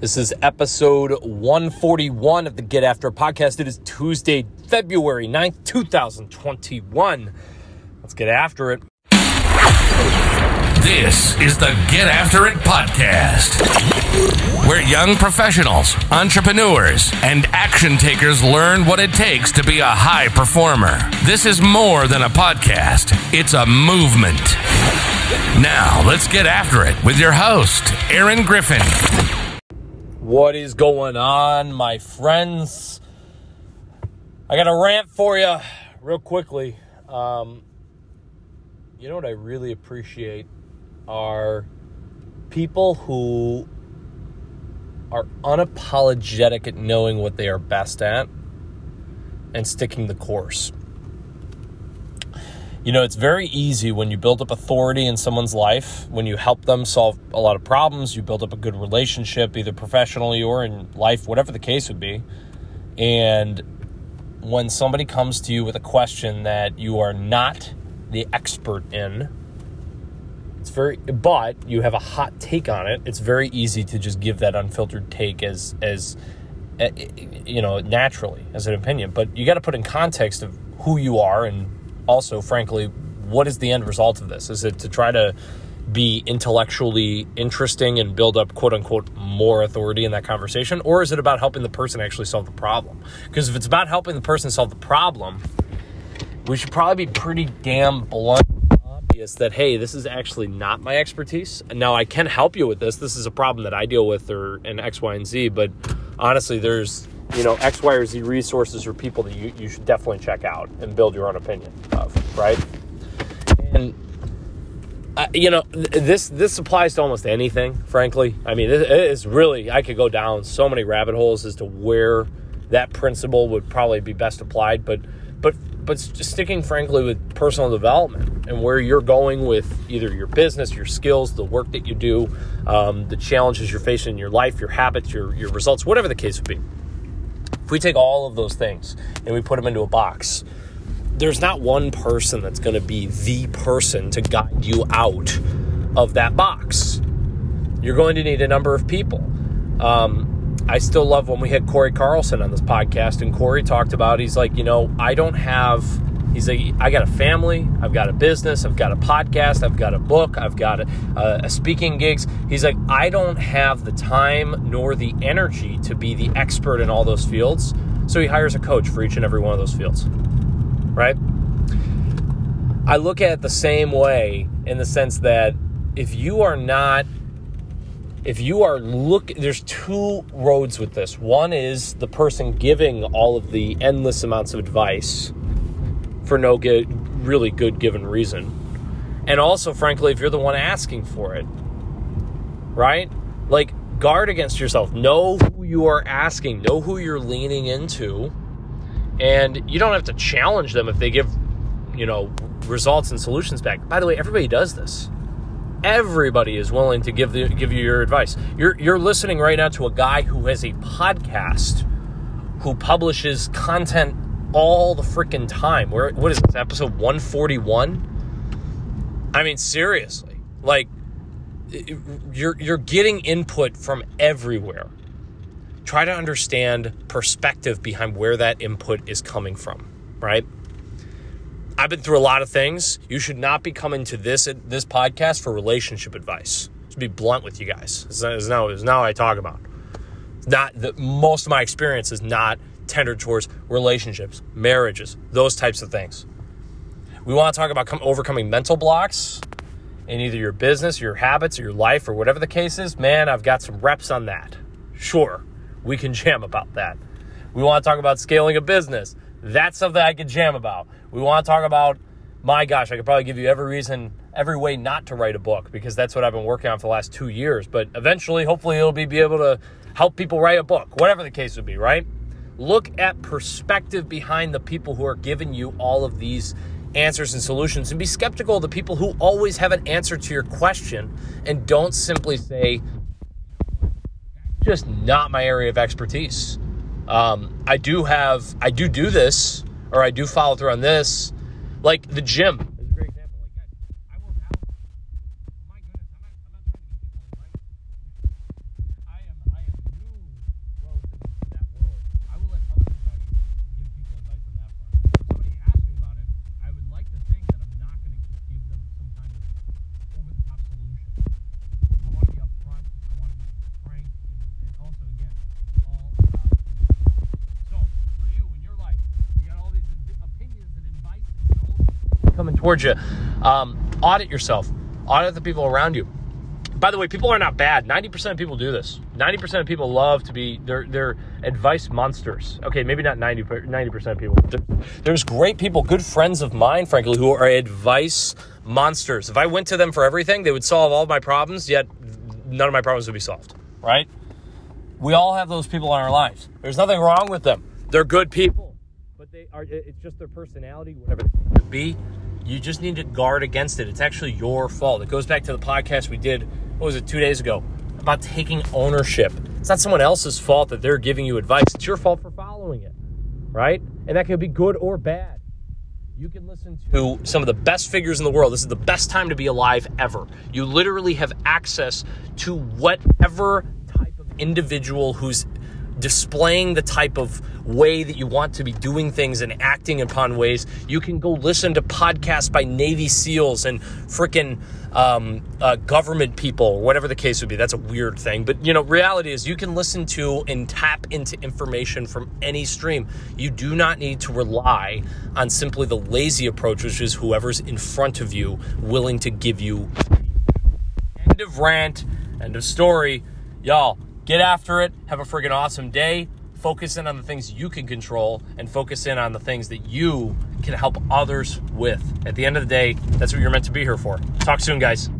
This is episode 141 of the Get After podcast. It is Tuesday, February 9th, 2021. Let's get after it. This is the Get After It podcast, where young professionals, entrepreneurs, and action takers learn what it takes to be a high performer. This is more than a podcast, it's a movement. Now, let's get after it with your host, Aaron Griffin. What is going on, my friends? I got a rant for you real quickly. Um, you know what I really appreciate are people who are unapologetic at knowing what they are best at and sticking the course. You know, it's very easy when you build up authority in someone's life, when you help them solve a lot of problems, you build up a good relationship, either professionally or in life, whatever the case would be. And when somebody comes to you with a question that you are not the expert in, it's very but you have a hot take on it, it's very easy to just give that unfiltered take as as eh, you know, naturally as an opinion, but you got to put in context of who you are and also, frankly, what is the end result of this? Is it to try to be intellectually interesting and build up quote unquote more authority in that conversation? Or is it about helping the person actually solve the problem? Because if it's about helping the person solve the problem, we should probably be pretty damn blunt obvious that hey this is actually not my expertise now i can help you with this this is a problem that i deal with or in x y and z but honestly there's you know X, Y, or Z resources or people that you, you should definitely check out and build your own opinion of, right? And uh, you know this this applies to almost anything. Frankly, I mean it is really I could go down so many rabbit holes as to where that principle would probably be best applied, but but but sticking frankly with personal development and where you're going with either your business, your skills, the work that you do, um, the challenges you're facing in your life, your habits, your your results, whatever the case would be if we take all of those things and we put them into a box, there's not one person that's going to be the person to guide you out of that box. You're going to need a number of people. Um, I still love when we had Corey Carlson on this podcast, and Corey talked about he's like, you know, I don't have He's like, I got a family, I've got a business, I've got a podcast, I've got a book, I've got a, a, a, speaking gigs. He's like, I don't have the time nor the energy to be the expert in all those fields. So he hires a coach for each and every one of those fields, right? I look at it the same way in the sense that if you are not if you are look there's two roads with this one is the person giving all of the endless amounts of advice for no good, really good given reason. And also, frankly, if you're the one asking for it, right? Like, guard against yourself. Know who you are asking, know who you're leaning into. And you don't have to challenge them if they give, you know, results and solutions back. By the way, everybody does this. Everybody is willing to give the, give you your advice. You're you're listening right now to a guy who has a podcast who publishes content all the freaking time. Where what is this episode 141? I mean seriously. Like you're you're getting input from everywhere. Try to understand perspective behind where that input is coming from, right? I've been through a lot of things. You should not be coming to this this podcast for relationship advice. To be blunt with you guys, is now is now I talk about. Not that most of my experience is not tendered towards relationships, marriages, those types of things. We want to talk about overcoming mental blocks in either your business, your habits, or your life, or whatever the case is. Man, I've got some reps on that. Sure, we can jam about that. We want to talk about scaling a business. That's something I can jam about. We want to talk about, my gosh, I could probably give you every reason, every way not to write a book because that's what I've been working on for the last two years. But eventually, hopefully, it'll be, be able to help people write a book, whatever the case would be, right? Look at perspective behind the people who are giving you all of these answers and solutions and be skeptical of the people who always have an answer to your question and don't simply say, just not my area of expertise. Um, I do have, I do do this, or I do follow through on this, like the gym. Towards you. Um, audit yourself, audit the people around you. By the way, people are not bad. 90% of people do this. 90% of people love to be, they're, they're advice monsters. Okay, maybe not 90, 90% of people. There's great people, good friends of mine, frankly, who are advice monsters. If I went to them for everything, they would solve all my problems, yet none of my problems would be solved, right? We all have those people in our lives. There's nothing wrong with them. They're good people, but they are, it's just their personality, whatever it be. You just need to guard against it. It's actually your fault. It goes back to the podcast we did what was it, two days ago, about taking ownership. It's not someone else's fault that they're giving you advice. It's your fault for following it, right? And that can be good or bad. You can listen to some of the best figures in the world. This is the best time to be alive ever. You literally have access to whatever type of individual who's displaying the type of way that you want to be doing things and acting upon ways. You can go listen to podcasts by Navy SEALs and freaking um, uh, government people, whatever the case would be. That's a weird thing. But, you know, reality is you can listen to and tap into information from any stream. You do not need to rely on simply the lazy approach, which is whoever's in front of you willing to give you. End of rant, end of story. Y'all, get after it. Have a friggin' awesome day. Focus in on the things you can control and focus in on the things that you can help others with. At the end of the day, that's what you're meant to be here for. Talk soon, guys.